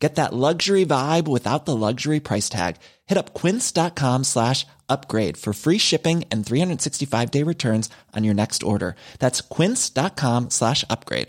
Get that luxury vibe without the luxury price tag. Hit up quince.com slash upgrade for free shipping and 365 day returns on your next order. That's quince.com slash upgrade.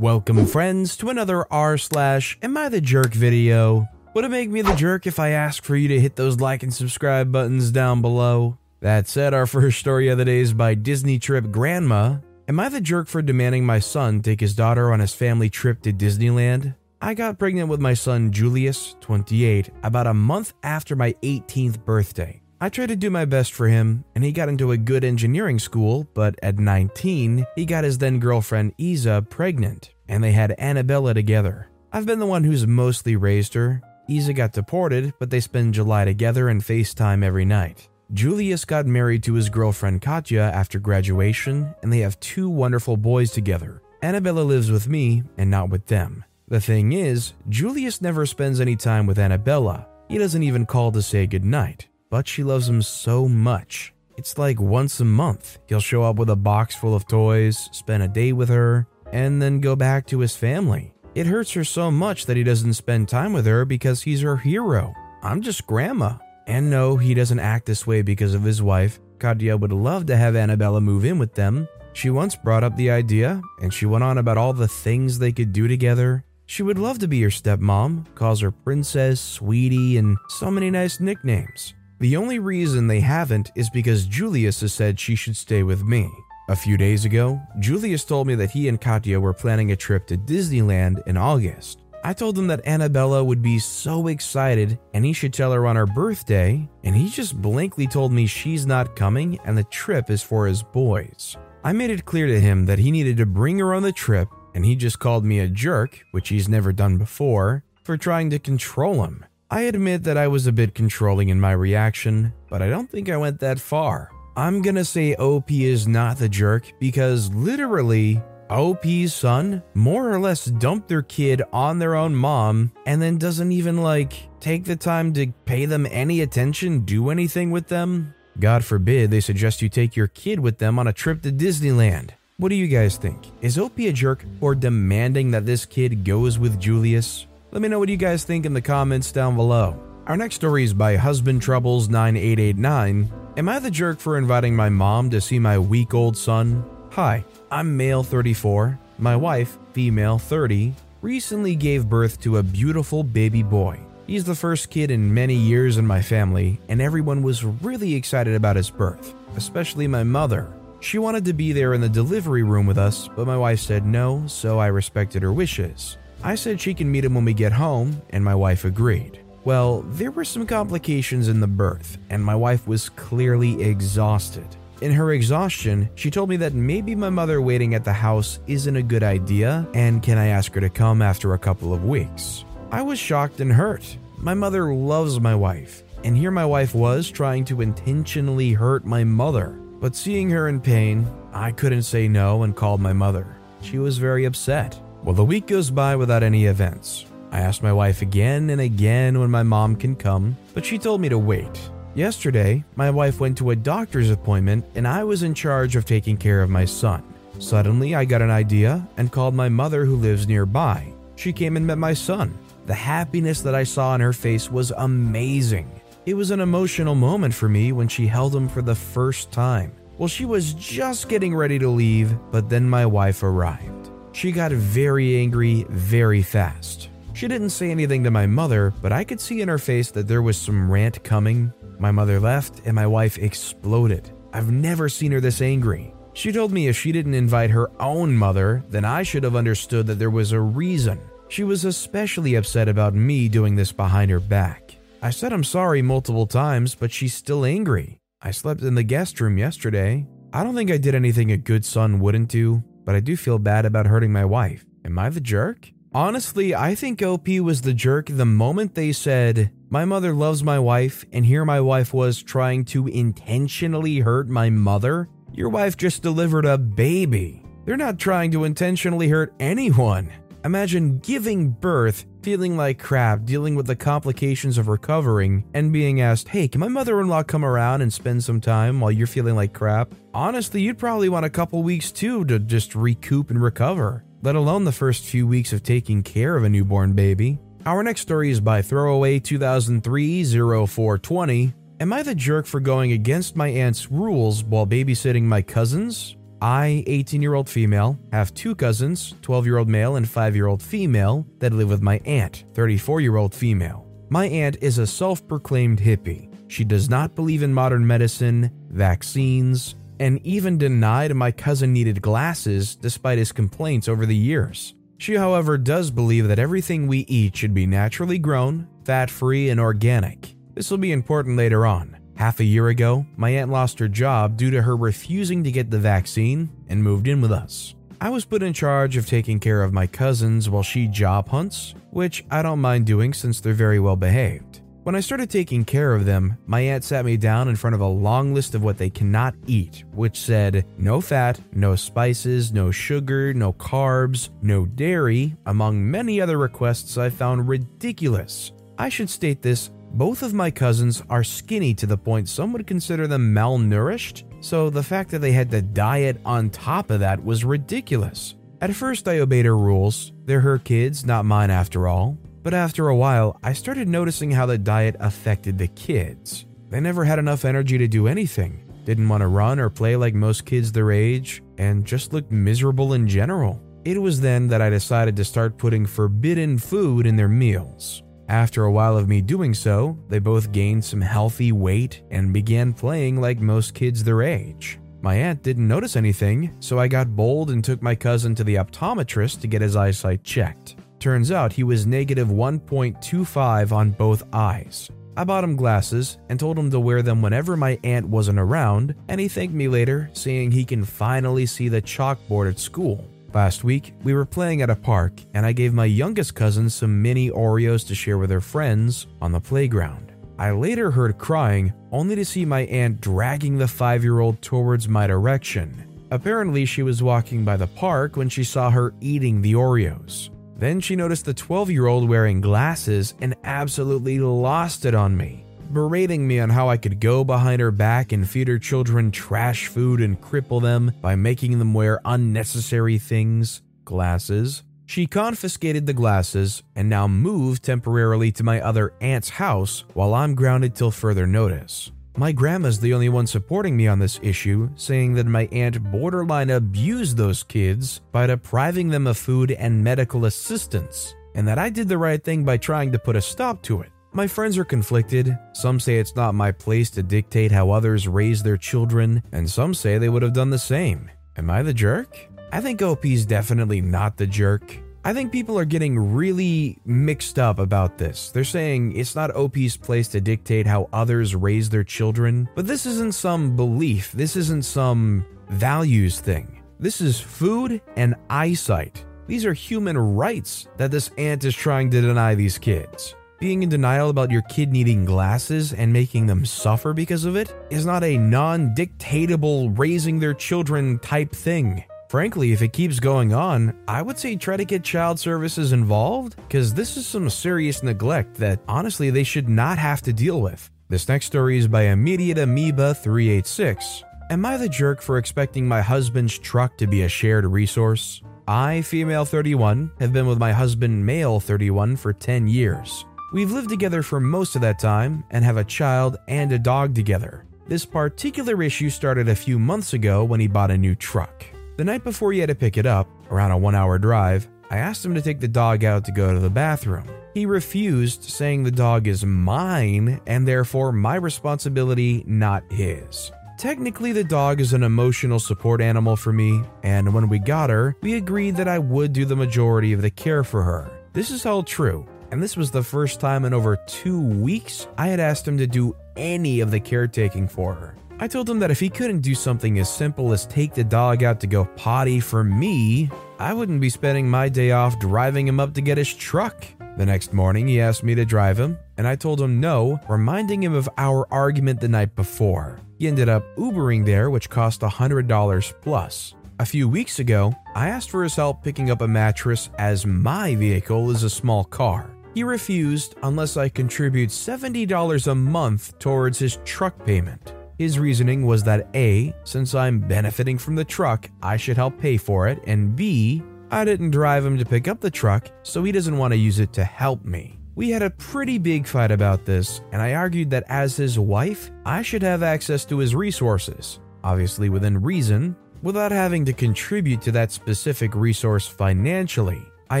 Welcome, friends, to another r slash Am I the Jerk video. Would it make me the jerk if I ask for you to hit those like and subscribe buttons down below? That said, our first story of the day is by Disney Trip Grandma. Am I the jerk for demanding my son take his daughter on his family trip to Disneyland? I got pregnant with my son Julius, 28, about a month after my 18th birthday. I tried to do my best for him, and he got into a good engineering school, but at 19, he got his then girlfriend Isa pregnant, and they had Annabella together. I've been the one who's mostly raised her. Isa got deported, but they spend July together and FaceTime every night. Julius got married to his girlfriend Katya after graduation, and they have two wonderful boys together. Annabella lives with me and not with them. The thing is, Julius never spends any time with Annabella. He doesn't even call to say goodnight, but she loves him so much. It's like once a month, he'll show up with a box full of toys, spend a day with her, and then go back to his family. It hurts her so much that he doesn't spend time with her because he's her hero. I'm just grandma. And no, he doesn't act this way because of his wife. Katya would love to have Annabella move in with them. She once brought up the idea, and she went on about all the things they could do together. She would love to be your stepmom, calls her princess, sweetie, and so many nice nicknames. The only reason they haven't is because Julius has said she should stay with me. A few days ago, Julius told me that he and Katya were planning a trip to Disneyland in August. I told him that Annabella would be so excited and he should tell her on her birthday, and he just blankly told me she's not coming and the trip is for his boys. I made it clear to him that he needed to bring her on the trip, and he just called me a jerk, which he's never done before, for trying to control him. I admit that I was a bit controlling in my reaction, but I don't think I went that far. I'm gonna say OP is not the jerk because literally, OP's son more or less dumped their kid on their own mom and then doesn't even like take the time to pay them any attention, do anything with them. God forbid they suggest you take your kid with them on a trip to Disneyland. What do you guys think? Is OP a jerk for demanding that this kid goes with Julius? Let me know what you guys think in the comments down below. Our next story is by Husband Troubles 9889. Am I the jerk for inviting my mom to see my week old son? Hi, I'm male 34. My wife, female 30, recently gave birth to a beautiful baby boy. He's the first kid in many years in my family, and everyone was really excited about his birth, especially my mother. She wanted to be there in the delivery room with us, but my wife said no, so I respected her wishes. I said she can meet him when we get home, and my wife agreed. Well, there were some complications in the birth, and my wife was clearly exhausted. In her exhaustion, she told me that maybe my mother waiting at the house isn't a good idea, and can I ask her to come after a couple of weeks? I was shocked and hurt. My mother loves my wife, and here my wife was trying to intentionally hurt my mother. But seeing her in pain, I couldn't say no and called my mother. She was very upset. Well, the week goes by without any events. I asked my wife again and again when my mom can come, but she told me to wait. Yesterday, my wife went to a doctor's appointment and I was in charge of taking care of my son. Suddenly, I got an idea and called my mother who lives nearby. She came and met my son. The happiness that I saw on her face was amazing. It was an emotional moment for me when she held him for the first time. Well, she was just getting ready to leave, but then my wife arrived. She got very angry very fast. She didn't say anything to my mother, but I could see in her face that there was some rant coming, my mother left and my wife exploded. I've never seen her this angry. She told me if she didn't invite her own mother, then I should have understood that there was a reason. She was especially upset about me doing this behind her back. I said I'm sorry multiple times, but she's still angry. I slept in the guest room yesterday. I don't think I did anything a good son wouldn't do, but I do feel bad about hurting my wife. Am I the jerk? Honestly, I think OP was the jerk the moment they said, My mother loves my wife, and here my wife was trying to intentionally hurt my mother? Your wife just delivered a baby. They're not trying to intentionally hurt anyone. Imagine giving birth, feeling like crap, dealing with the complications of recovering, and being asked, hey, can my mother in law come around and spend some time while you're feeling like crap? Honestly, you'd probably want a couple weeks too to just recoup and recover, let alone the first few weeks of taking care of a newborn baby. Our next story is by Throwaway 2003 0420. Am I the jerk for going against my aunt's rules while babysitting my cousins? I, 18 year old female, have two cousins, 12 year old male and 5 year old female, that live with my aunt, 34 year old female. My aunt is a self proclaimed hippie. She does not believe in modern medicine, vaccines, and even denied my cousin needed glasses despite his complaints over the years. She, however, does believe that everything we eat should be naturally grown, fat free, and organic. This will be important later on. Half a year ago, my aunt lost her job due to her refusing to get the vaccine and moved in with us. I was put in charge of taking care of my cousins while she job hunts, which I don't mind doing since they're very well behaved. When I started taking care of them, my aunt sat me down in front of a long list of what they cannot eat, which said no fat, no spices, no sugar, no carbs, no dairy, among many other requests I found ridiculous. I should state this both of my cousins are skinny to the point some would consider them malnourished, so the fact that they had to diet on top of that was ridiculous. At first, I obeyed her rules. They're her kids, not mine after all. But after a while, I started noticing how the diet affected the kids. They never had enough energy to do anything, didn't want to run or play like most kids their age, and just looked miserable in general. It was then that I decided to start putting forbidden food in their meals. After a while of me doing so, they both gained some healthy weight and began playing like most kids their age. My aunt didn't notice anything, so I got bold and took my cousin to the optometrist to get his eyesight checked. Turns out he was negative 1.25 on both eyes. I bought him glasses and told him to wear them whenever my aunt wasn't around, and he thanked me later, saying he can finally see the chalkboard at school. Last week, we were playing at a park, and I gave my youngest cousin some mini Oreos to share with her friends on the playground. I later heard crying, only to see my aunt dragging the five year old towards my direction. Apparently, she was walking by the park when she saw her eating the Oreos. Then she noticed the 12 year old wearing glasses and absolutely lost it on me berating me on how I could go behind her back and feed her children trash food and cripple them by making them wear unnecessary things, glasses. She confiscated the glasses and now moved temporarily to my other aunt's house while I'm grounded till further notice. My grandma's the only one supporting me on this issue, saying that my aunt borderline abused those kids by depriving them of food and medical assistance, and that I did the right thing by trying to put a stop to it. My friends are conflicted. Some say it's not my place to dictate how others raise their children, and some say they would have done the same. Am I the jerk? I think OP's definitely not the jerk. I think people are getting really mixed up about this. They're saying it's not OP's place to dictate how others raise their children, but this isn't some belief, this isn't some values thing. This is food and eyesight. These are human rights that this aunt is trying to deny these kids. Being in denial about your kid needing glasses and making them suffer because of it is not a non dictatable raising their children type thing. Frankly, if it keeps going on, I would say try to get child services involved because this is some serious neglect that honestly they should not have to deal with. This next story is by Immediate Amoeba 386. Am I the jerk for expecting my husband's truck to be a shared resource? I, female 31, have been with my husband, male 31, for 10 years. We've lived together for most of that time and have a child and a dog together. This particular issue started a few months ago when he bought a new truck. The night before he had to pick it up, around a one hour drive, I asked him to take the dog out to go to the bathroom. He refused, saying the dog is mine and therefore my responsibility, not his. Technically, the dog is an emotional support animal for me, and when we got her, we agreed that I would do the majority of the care for her. This is all true and this was the first time in over two weeks I had asked him to do any of the caretaking for her. I told him that if he couldn't do something as simple as take the dog out to go potty for me, I wouldn't be spending my day off driving him up to get his truck. The next morning, he asked me to drive him, and I told him no, reminding him of our argument the night before. He ended up Ubering there, which cost $100 plus. A few weeks ago, I asked for his help picking up a mattress as my vehicle is a small car. He refused unless I contribute $70 a month towards his truck payment. His reasoning was that A, since I'm benefiting from the truck, I should help pay for it, and B, I didn't drive him to pick up the truck, so he doesn't want to use it to help me. We had a pretty big fight about this, and I argued that as his wife, I should have access to his resources, obviously within reason, without having to contribute to that specific resource financially. I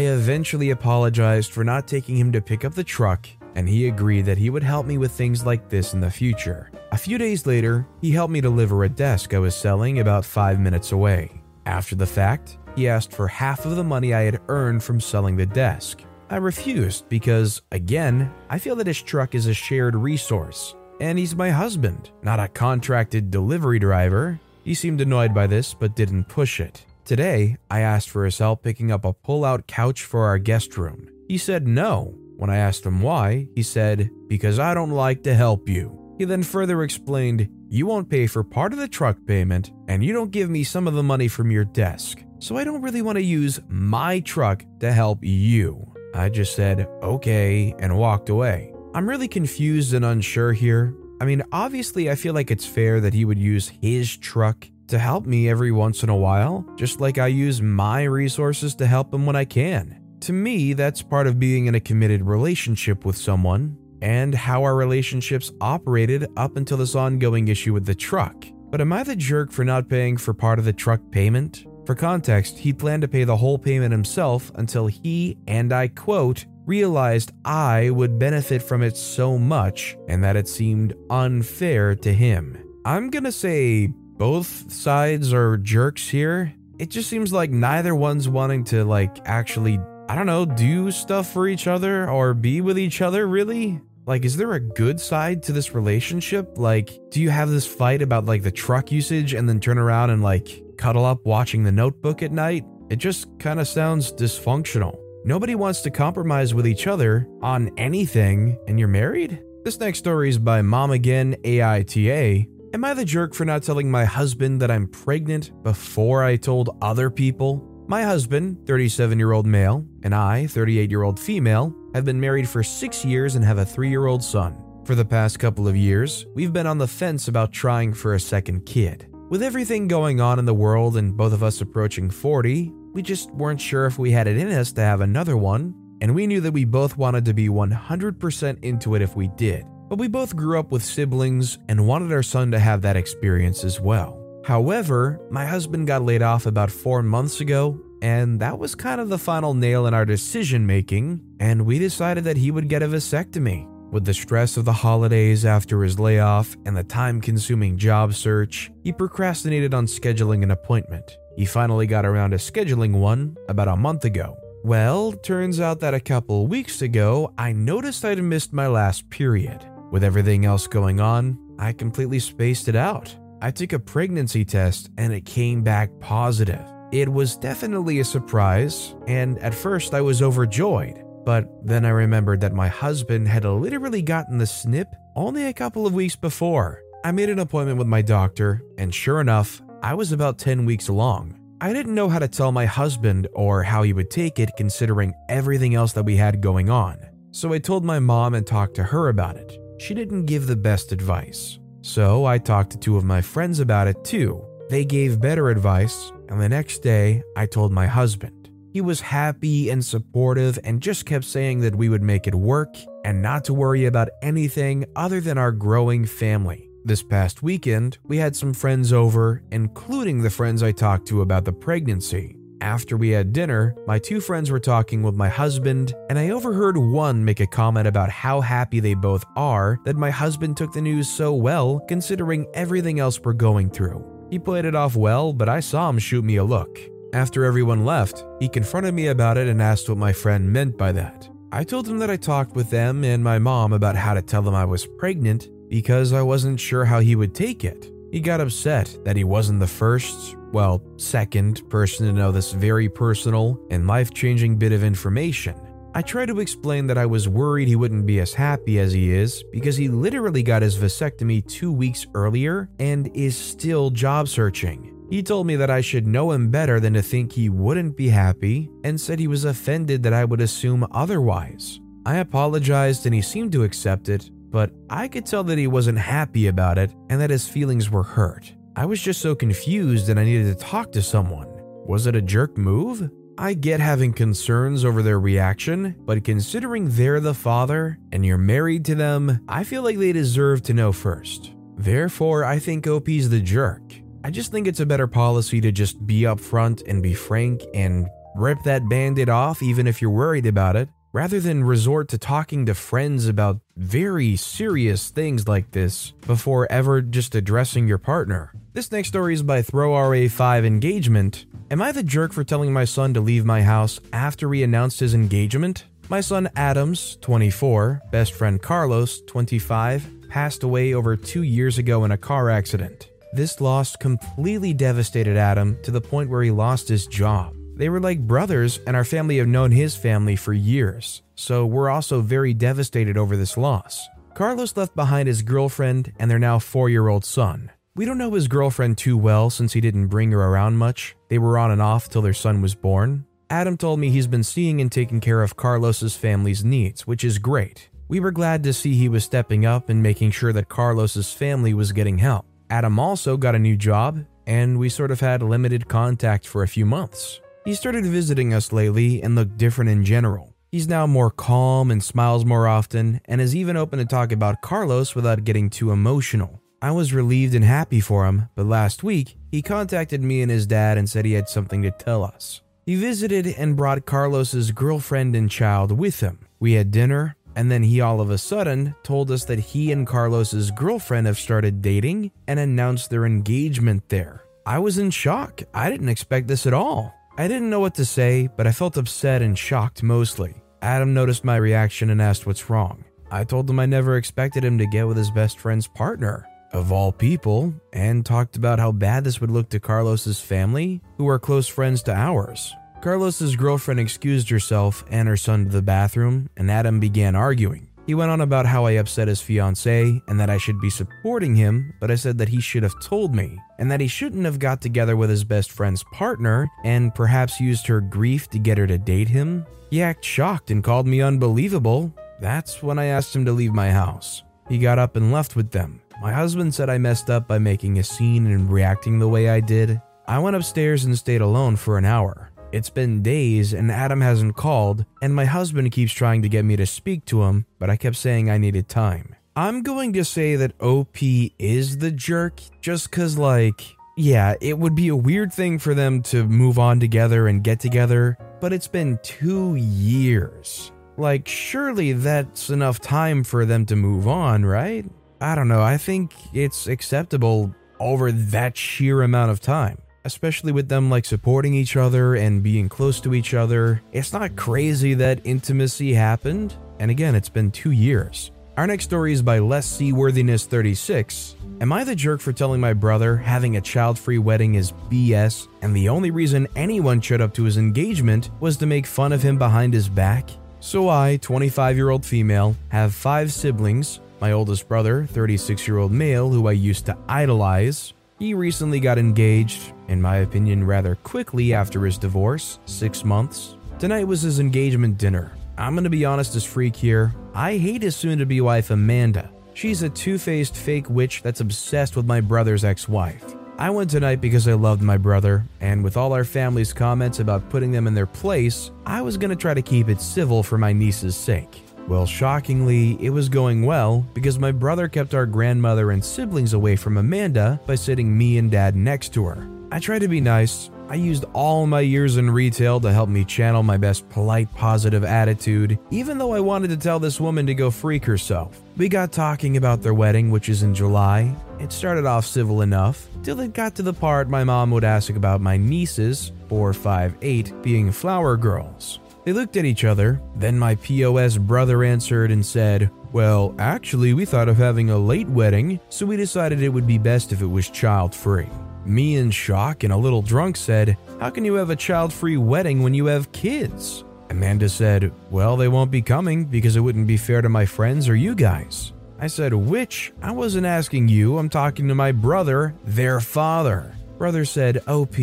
eventually apologized for not taking him to pick up the truck, and he agreed that he would help me with things like this in the future. A few days later, he helped me deliver a desk I was selling about five minutes away. After the fact, he asked for half of the money I had earned from selling the desk. I refused because, again, I feel that his truck is a shared resource, and he's my husband, not a contracted delivery driver. He seemed annoyed by this but didn't push it. Today, I asked for his help picking up a pull out couch for our guest room. He said no. When I asked him why, he said, Because I don't like to help you. He then further explained, You won't pay for part of the truck payment, and you don't give me some of the money from your desk, so I don't really want to use my truck to help you. I just said, Okay, and walked away. I'm really confused and unsure here. I mean, obviously, I feel like it's fair that he would use his truck to help me every once in a while, just like I use my resources to help him when I can. To me, that's part of being in a committed relationship with someone, and how our relationships operated up until this ongoing issue with the truck. But am I the jerk for not paying for part of the truck payment? For context, he planned to pay the whole payment himself until he, and I quote, realized I would benefit from it so much and that it seemed unfair to him. I'm gonna say both sides are jerks here. It just seems like neither one's wanting to, like, actually, I don't know, do stuff for each other or be with each other, really? Like, is there a good side to this relationship? Like, do you have this fight about, like, the truck usage and then turn around and, like, cuddle up watching the notebook at night? It just kind of sounds dysfunctional. Nobody wants to compromise with each other on anything, and you're married? This next story is by Mom Again AITA. Am I the jerk for not telling my husband that I'm pregnant before I told other people? My husband, 37 year old male, and I, 38 year old female, have been married for six years and have a three year old son. For the past couple of years, we've been on the fence about trying for a second kid. With everything going on in the world and both of us approaching 40, we just weren't sure if we had it in us to have another one, and we knew that we both wanted to be 100% into it if we did. But we both grew up with siblings and wanted our son to have that experience as well. However, my husband got laid off about four months ago, and that was kind of the final nail in our decision making, and we decided that he would get a vasectomy. With the stress of the holidays after his layoff and the time consuming job search, he procrastinated on scheduling an appointment. He finally got around to scheduling one about a month ago. Well, turns out that a couple weeks ago, I noticed I'd missed my last period. With everything else going on, I completely spaced it out. I took a pregnancy test and it came back positive. It was definitely a surprise, and at first I was overjoyed. But then I remembered that my husband had literally gotten the snip only a couple of weeks before. I made an appointment with my doctor, and sure enough, I was about 10 weeks along. I didn't know how to tell my husband or how he would take it considering everything else that we had going on. So I told my mom and talked to her about it. She didn't give the best advice. So I talked to two of my friends about it too. They gave better advice, and the next day I told my husband. He was happy and supportive and just kept saying that we would make it work and not to worry about anything other than our growing family. This past weekend, we had some friends over, including the friends I talked to about the pregnancy. After we had dinner, my two friends were talking with my husband, and I overheard one make a comment about how happy they both are that my husband took the news so well, considering everything else we're going through. He played it off well, but I saw him shoot me a look. After everyone left, he confronted me about it and asked what my friend meant by that. I told him that I talked with them and my mom about how to tell them I was pregnant because I wasn't sure how he would take it. He got upset that he wasn't the first, well, second person to know this very personal and life changing bit of information. I tried to explain that I was worried he wouldn't be as happy as he is because he literally got his vasectomy two weeks earlier and is still job searching. He told me that I should know him better than to think he wouldn't be happy and said he was offended that I would assume otherwise. I apologized and he seemed to accept it, but I could tell that he wasn't happy about it and that his feelings were hurt. I was just so confused and I needed to talk to someone. Was it a jerk move? I get having concerns over their reaction, but considering they're the father and you're married to them, I feel like they deserve to know first. Therefore, I think OP's the jerk. I just think it's a better policy to just be upfront and be frank and rip that bandit off even if you're worried about it, rather than resort to talking to friends about very serious things like this before ever just addressing your partner. This next story is by ThrowRA5 Engagement. Am I the jerk for telling my son to leave my house after he announced his engagement? My son Adams, 24, best friend Carlos, 25, passed away over two years ago in a car accident. This loss completely devastated Adam to the point where he lost his job. They were like brothers, and our family have known his family for years, so we're also very devastated over this loss. Carlos left behind his girlfriend and their now four year old son. We don't know his girlfriend too well since he didn't bring her around much. They were on and off till their son was born. Adam told me he's been seeing and taking care of Carlos's family's needs, which is great. We were glad to see he was stepping up and making sure that Carlos's family was getting help. Adam also got a new job, and we sort of had limited contact for a few months. He started visiting us lately and looked different in general. He's now more calm and smiles more often, and is even open to talk about Carlos without getting too emotional. I was relieved and happy for him, but last week, he contacted me and his dad and said he had something to tell us. He visited and brought Carlos's girlfriend and child with him. We had dinner, and then he all of a sudden told us that he and Carlos's girlfriend have started dating and announced their engagement there. I was in shock. I didn't expect this at all. I didn't know what to say, but I felt upset and shocked mostly. Adam noticed my reaction and asked what's wrong. I told him I never expected him to get with his best friend's partner of all people, and talked about how bad this would look to Carlos's family, who are close friends to ours. Carlos's girlfriend excused herself and her son to the bathroom, and Adam began arguing. He went on about how I upset his fiance and that I should be supporting him, but I said that he should have told me and that he shouldn't have got together with his best friend's partner and perhaps used her grief to get her to date him. He acted shocked and called me unbelievable. That's when I asked him to leave my house. He got up and left with them. My husband said I messed up by making a scene and reacting the way I did. I went upstairs and stayed alone for an hour. It's been days and Adam hasn't called, and my husband keeps trying to get me to speak to him, but I kept saying I needed time. I'm going to say that OP is the jerk just cuz, like, yeah, it would be a weird thing for them to move on together and get together, but it's been two years. Like, surely that's enough time for them to move on, right? I don't know. I think it's acceptable over that sheer amount of time, especially with them like supporting each other and being close to each other. It's not crazy that intimacy happened. And again, it's been two years. Our next story is by Less Seaworthiness 36. Am I the jerk for telling my brother having a child free wedding is BS and the only reason anyone showed up to his engagement was to make fun of him behind his back? So I, 25 year old female, have five siblings, my oldest brother, 36 year old male who I used to idolize, he recently got engaged, in my opinion, rather quickly after his divorce, six months. Tonight was his engagement dinner. I'm gonna be honest as freak here. I hate his soon to be wife, Amanda. She's a two faced fake witch that's obsessed with my brother's ex wife. I went tonight because I loved my brother, and with all our family's comments about putting them in their place, I was gonna try to keep it civil for my niece's sake. Well, shockingly, it was going well because my brother kept our grandmother and siblings away from Amanda by sitting me and dad next to her. I tried to be nice. I used all my years in retail to help me channel my best polite, positive attitude, even though I wanted to tell this woman to go freak herself. We got talking about their wedding, which is in July. It started off civil enough, till it got to the part my mom would ask about my nieces, 4, 5, 8, being flower girls. They looked at each other, then my POS brother answered and said, Well, actually, we thought of having a late wedding, so we decided it would be best if it was child free. Me in shock and a little drunk said, How can you have a child free wedding when you have kids? Amanda said, Well, they won't be coming because it wouldn't be fair to my friends or you guys. I said, Which? I wasn't asking you, I'm talking to my brother, their father. Brother said, oh, OP,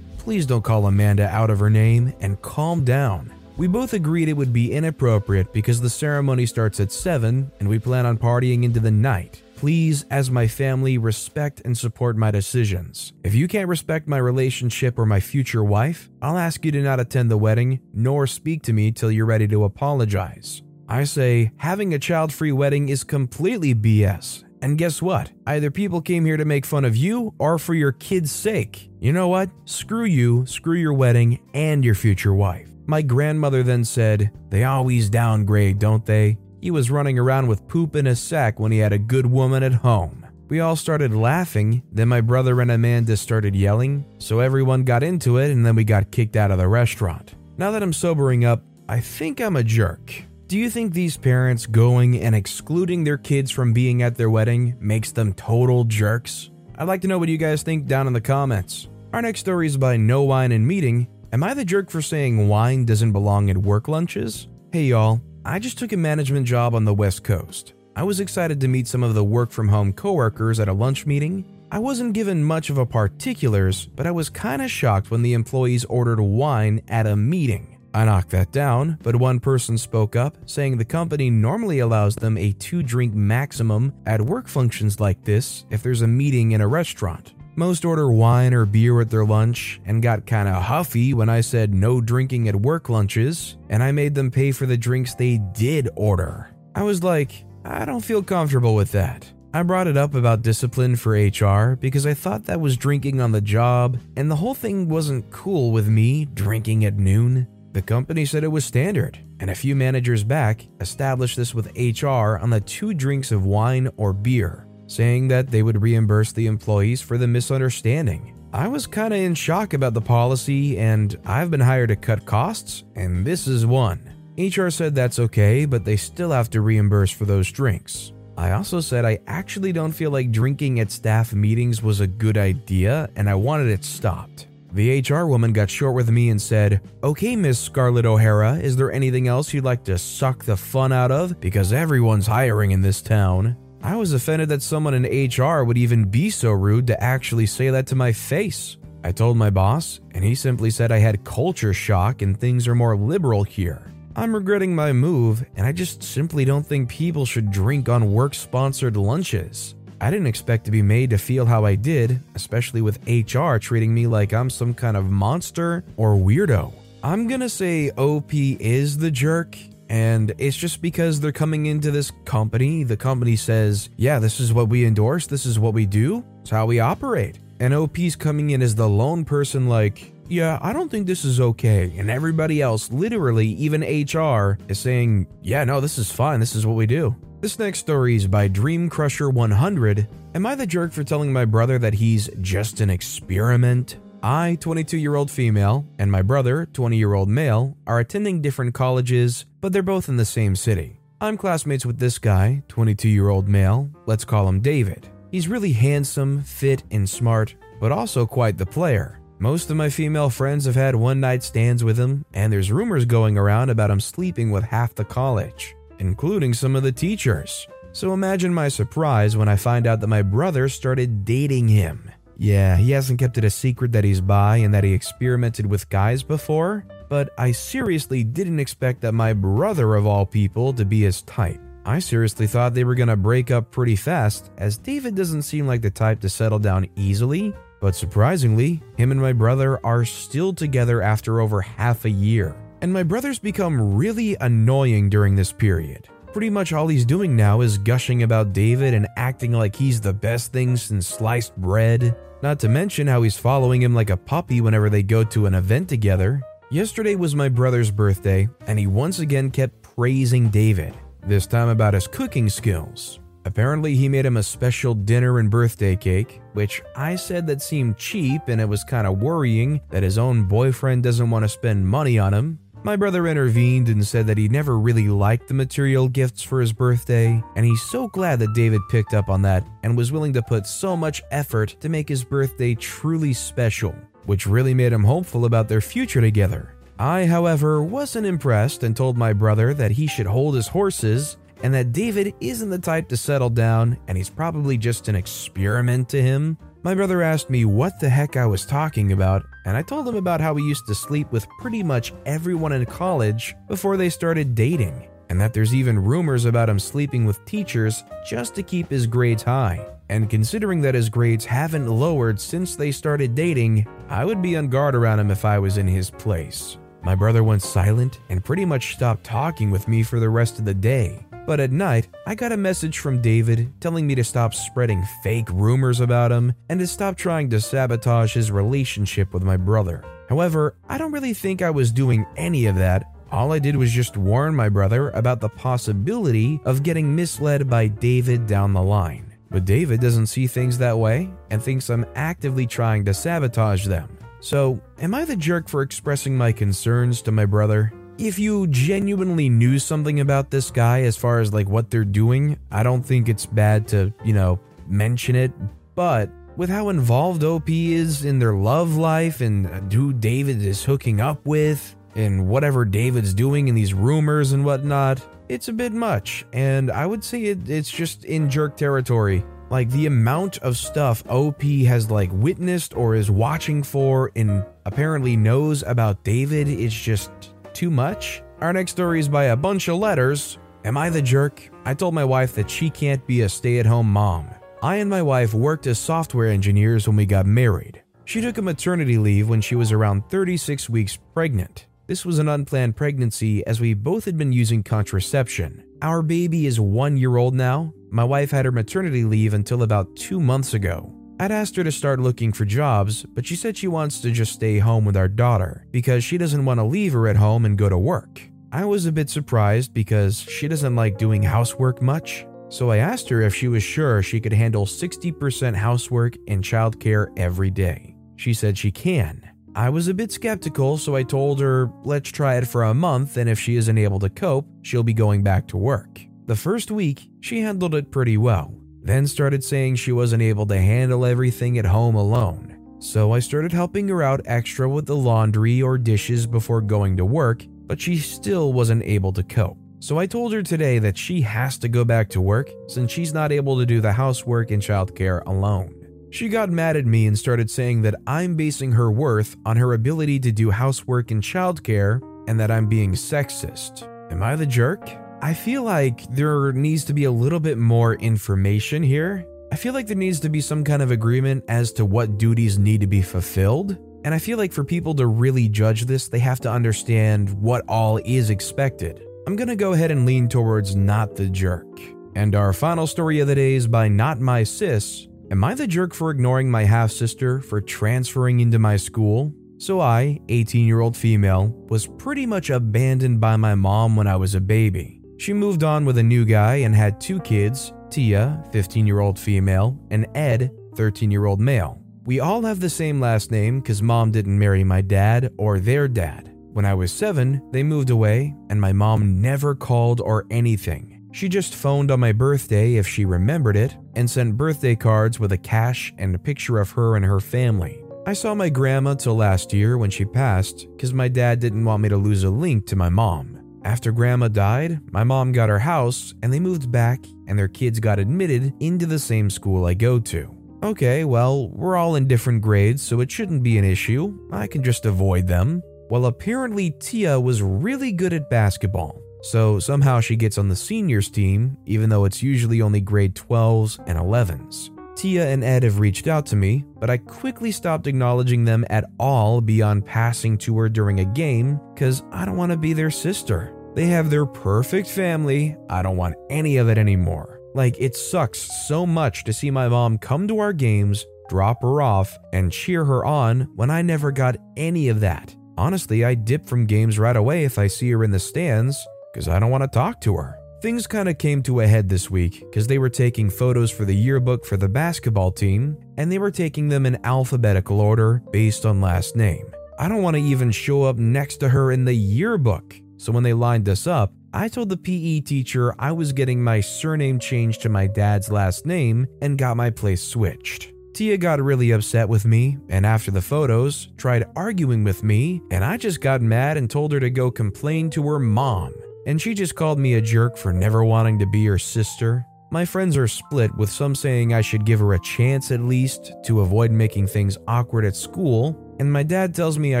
please don't call Amanda out of her name and calm down. We both agreed it would be inappropriate because the ceremony starts at 7 and we plan on partying into the night. Please, as my family, respect and support my decisions. If you can't respect my relationship or my future wife, I'll ask you to not attend the wedding nor speak to me till you're ready to apologize. I say, having a child free wedding is completely BS. And guess what? Either people came here to make fun of you or for your kid's sake. You know what? Screw you, screw your wedding, and your future wife. My grandmother then said, They always downgrade, don't they? He was running around with poop in his sack when he had a good woman at home. We all started laughing, then my brother and Amanda started yelling, so everyone got into it and then we got kicked out of the restaurant. Now that I'm sobering up, I think I'm a jerk. Do you think these parents going and excluding their kids from being at their wedding makes them total jerks? I'd like to know what you guys think down in the comments. Our next story is by No Wine and Meeting, Am I the jerk for saying wine doesn't belong at work lunches? Hey y'all, I just took a management job on the West Coast. I was excited to meet some of the work from home coworkers at a lunch meeting. I wasn't given much of a particulars, but I was kinda shocked when the employees ordered wine at a meeting. I knocked that down, but one person spoke up, saying the company normally allows them a two drink maximum at work functions like this if there's a meeting in a restaurant. Most order wine or beer at their lunch and got kinda huffy when I said no drinking at work lunches, and I made them pay for the drinks they did order. I was like, I don't feel comfortable with that. I brought it up about discipline for HR because I thought that was drinking on the job, and the whole thing wasn't cool with me drinking at noon. The company said it was standard, and a few managers back established this with HR on the two drinks of wine or beer saying that they would reimburse the employees for the misunderstanding. I was kinda in shock about the policy, and I've been hired to cut costs, and this is one. HR said that's okay, but they still have to reimburse for those drinks. I also said I actually don't feel like drinking at staff meetings was a good idea, and I wanted it stopped. The HR woman got short with me and said, Okay, Miss Scarlett O'Hara, is there anything else you'd like to suck the fun out of? Because everyone's hiring in this town. I was offended that someone in HR would even be so rude to actually say that to my face. I told my boss, and he simply said I had culture shock and things are more liberal here. I'm regretting my move, and I just simply don't think people should drink on work sponsored lunches. I didn't expect to be made to feel how I did, especially with HR treating me like I'm some kind of monster or weirdo. I'm gonna say OP is the jerk, and it's just because they're coming into this company. The company says, yeah, this is what we endorse, this is what we do, it's how we operate. And OP's coming in as the lone person, like, yeah, I don't think this is okay. And everybody else, literally, even HR, is saying, yeah, no, this is fine, this is what we do. This next story is by Dream Crusher 100. Am I the jerk for telling my brother that he's just an experiment? I, 22 year old female, and my brother, 20 year old male, are attending different colleges, but they're both in the same city. I'm classmates with this guy, 22 year old male, let's call him David. He's really handsome, fit, and smart, but also quite the player. Most of my female friends have had one night stands with him, and there's rumors going around about him sleeping with half the college, including some of the teachers. So imagine my surprise when I find out that my brother started dating him. Yeah, he hasn't kept it a secret that he's bi and that he experimented with guys before, but I seriously didn't expect that my brother of all people to be his type. I seriously thought they were gonna break up pretty fast, as David doesn't seem like the type to settle down easily, but surprisingly, him and my brother are still together after over half a year. And my brother's become really annoying during this period. Pretty much all he's doing now is gushing about David and acting like he's the best thing since sliced bread. Not to mention how he's following him like a puppy whenever they go to an event together. Yesterday was my brother's birthday, and he once again kept praising David, this time about his cooking skills. Apparently, he made him a special dinner and birthday cake, which I said that seemed cheap and it was kind of worrying that his own boyfriend doesn't want to spend money on him. My brother intervened and said that he never really liked the material gifts for his birthday, and he's so glad that David picked up on that and was willing to put so much effort to make his birthday truly special, which really made him hopeful about their future together. I, however, wasn't impressed and told my brother that he should hold his horses and that David isn't the type to settle down and he's probably just an experiment to him. My brother asked me what the heck I was talking about, and I told him about how he used to sleep with pretty much everyone in college before they started dating, and that there's even rumors about him sleeping with teachers just to keep his grades high. And considering that his grades haven't lowered since they started dating, I would be on guard around him if I was in his place. My brother went silent and pretty much stopped talking with me for the rest of the day. But at night, I got a message from David telling me to stop spreading fake rumors about him and to stop trying to sabotage his relationship with my brother. However, I don't really think I was doing any of that. All I did was just warn my brother about the possibility of getting misled by David down the line. But David doesn't see things that way and thinks I'm actively trying to sabotage them. So, am I the jerk for expressing my concerns to my brother? If you genuinely knew something about this guy as far as like what they're doing, I don't think it's bad to, you know, mention it. But with how involved OP is in their love life and who David is hooking up with and whatever David's doing and these rumors and whatnot, it's a bit much. And I would say it, it's just in jerk territory. Like the amount of stuff OP has like witnessed or is watching for and apparently knows about David is just too much? Our next story is by a bunch of letters. Am I the jerk? I told my wife that she can't be a stay at home mom. I and my wife worked as software engineers when we got married. She took a maternity leave when she was around 36 weeks pregnant. This was an unplanned pregnancy as we both had been using contraception. Our baby is one year old now. My wife had her maternity leave until about two months ago. I'd asked her to start looking for jobs, but she said she wants to just stay home with our daughter because she doesn't want to leave her at home and go to work. I was a bit surprised because she doesn't like doing housework much, so I asked her if she was sure she could handle 60% housework and childcare every day. She said she can. I was a bit skeptical, so I told her, let's try it for a month, and if she isn't able to cope, she'll be going back to work. The first week, she handled it pretty well then started saying she wasn't able to handle everything at home alone. So I started helping her out extra with the laundry or dishes before going to work, but she still wasn't able to cope. So I told her today that she has to go back to work since she's not able to do the housework and childcare alone. She got mad at me and started saying that I'm basing her worth on her ability to do housework and childcare and that I'm being sexist. Am I the jerk? I feel like there needs to be a little bit more information here. I feel like there needs to be some kind of agreement as to what duties need to be fulfilled. And I feel like for people to really judge this, they have to understand what all is expected. I'm gonna go ahead and lean towards not the jerk. And our final story of the day is by Not My Sis. Am I the jerk for ignoring my half sister for transferring into my school? So I, 18 year old female, was pretty much abandoned by my mom when I was a baby. She moved on with a new guy and had two kids Tia, 15 year old female, and Ed, 13 year old male. We all have the same last name because mom didn't marry my dad or their dad. When I was seven, they moved away, and my mom never called or anything. She just phoned on my birthday if she remembered it and sent birthday cards with a cash and a picture of her and her family. I saw my grandma till last year when she passed because my dad didn't want me to lose a link to my mom. After grandma died, my mom got her house and they moved back, and their kids got admitted into the same school I go to. Okay, well, we're all in different grades, so it shouldn't be an issue. I can just avoid them. Well, apparently, Tia was really good at basketball, so somehow she gets on the seniors team, even though it's usually only grade 12s and 11s. Tia and Ed have reached out to me, but I quickly stopped acknowledging them at all beyond passing to her during a game because I don't want to be their sister. They have their perfect family. I don't want any of it anymore. Like, it sucks so much to see my mom come to our games, drop her off, and cheer her on when I never got any of that. Honestly, I dip from games right away if I see her in the stands because I don't want to talk to her. Things kind of came to a head this week because they were taking photos for the yearbook for the basketball team and they were taking them in alphabetical order based on last name. I don't want to even show up next to her in the yearbook. So when they lined us up, I told the PE teacher I was getting my surname changed to my dad's last name and got my place switched. Tia got really upset with me, and after the photos, tried arguing with me, and I just got mad and told her to go complain to her mom. And she just called me a jerk for never wanting to be her sister. My friends are split, with some saying I should give her a chance at least to avoid making things awkward at school, and my dad tells me I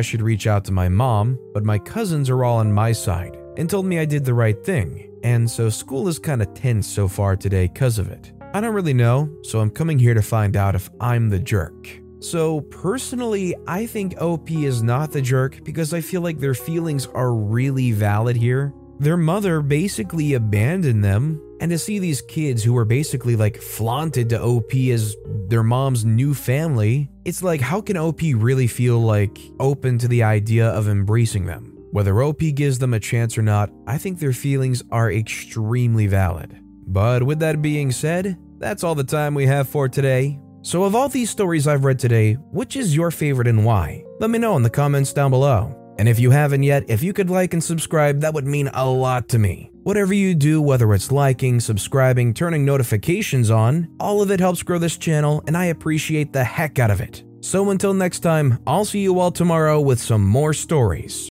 should reach out to my mom, but my cousins are all on my side and told me I did the right thing, and so school is kinda tense so far today because of it. I don't really know, so I'm coming here to find out if I'm the jerk. So, personally, I think OP is not the jerk because I feel like their feelings are really valid here. Their mother basically abandoned them, and to see these kids who were basically like flaunted to OP as their mom's new family, it's like, how can OP really feel like open to the idea of embracing them? Whether OP gives them a chance or not, I think their feelings are extremely valid. But with that being said, that's all the time we have for today. So, of all these stories I've read today, which is your favorite and why? Let me know in the comments down below. And if you haven't yet, if you could like and subscribe, that would mean a lot to me. Whatever you do, whether it's liking, subscribing, turning notifications on, all of it helps grow this channel, and I appreciate the heck out of it. So until next time, I'll see you all tomorrow with some more stories.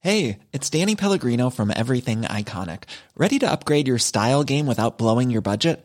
Hey, it's Danny Pellegrino from Everything Iconic. Ready to upgrade your style game without blowing your budget?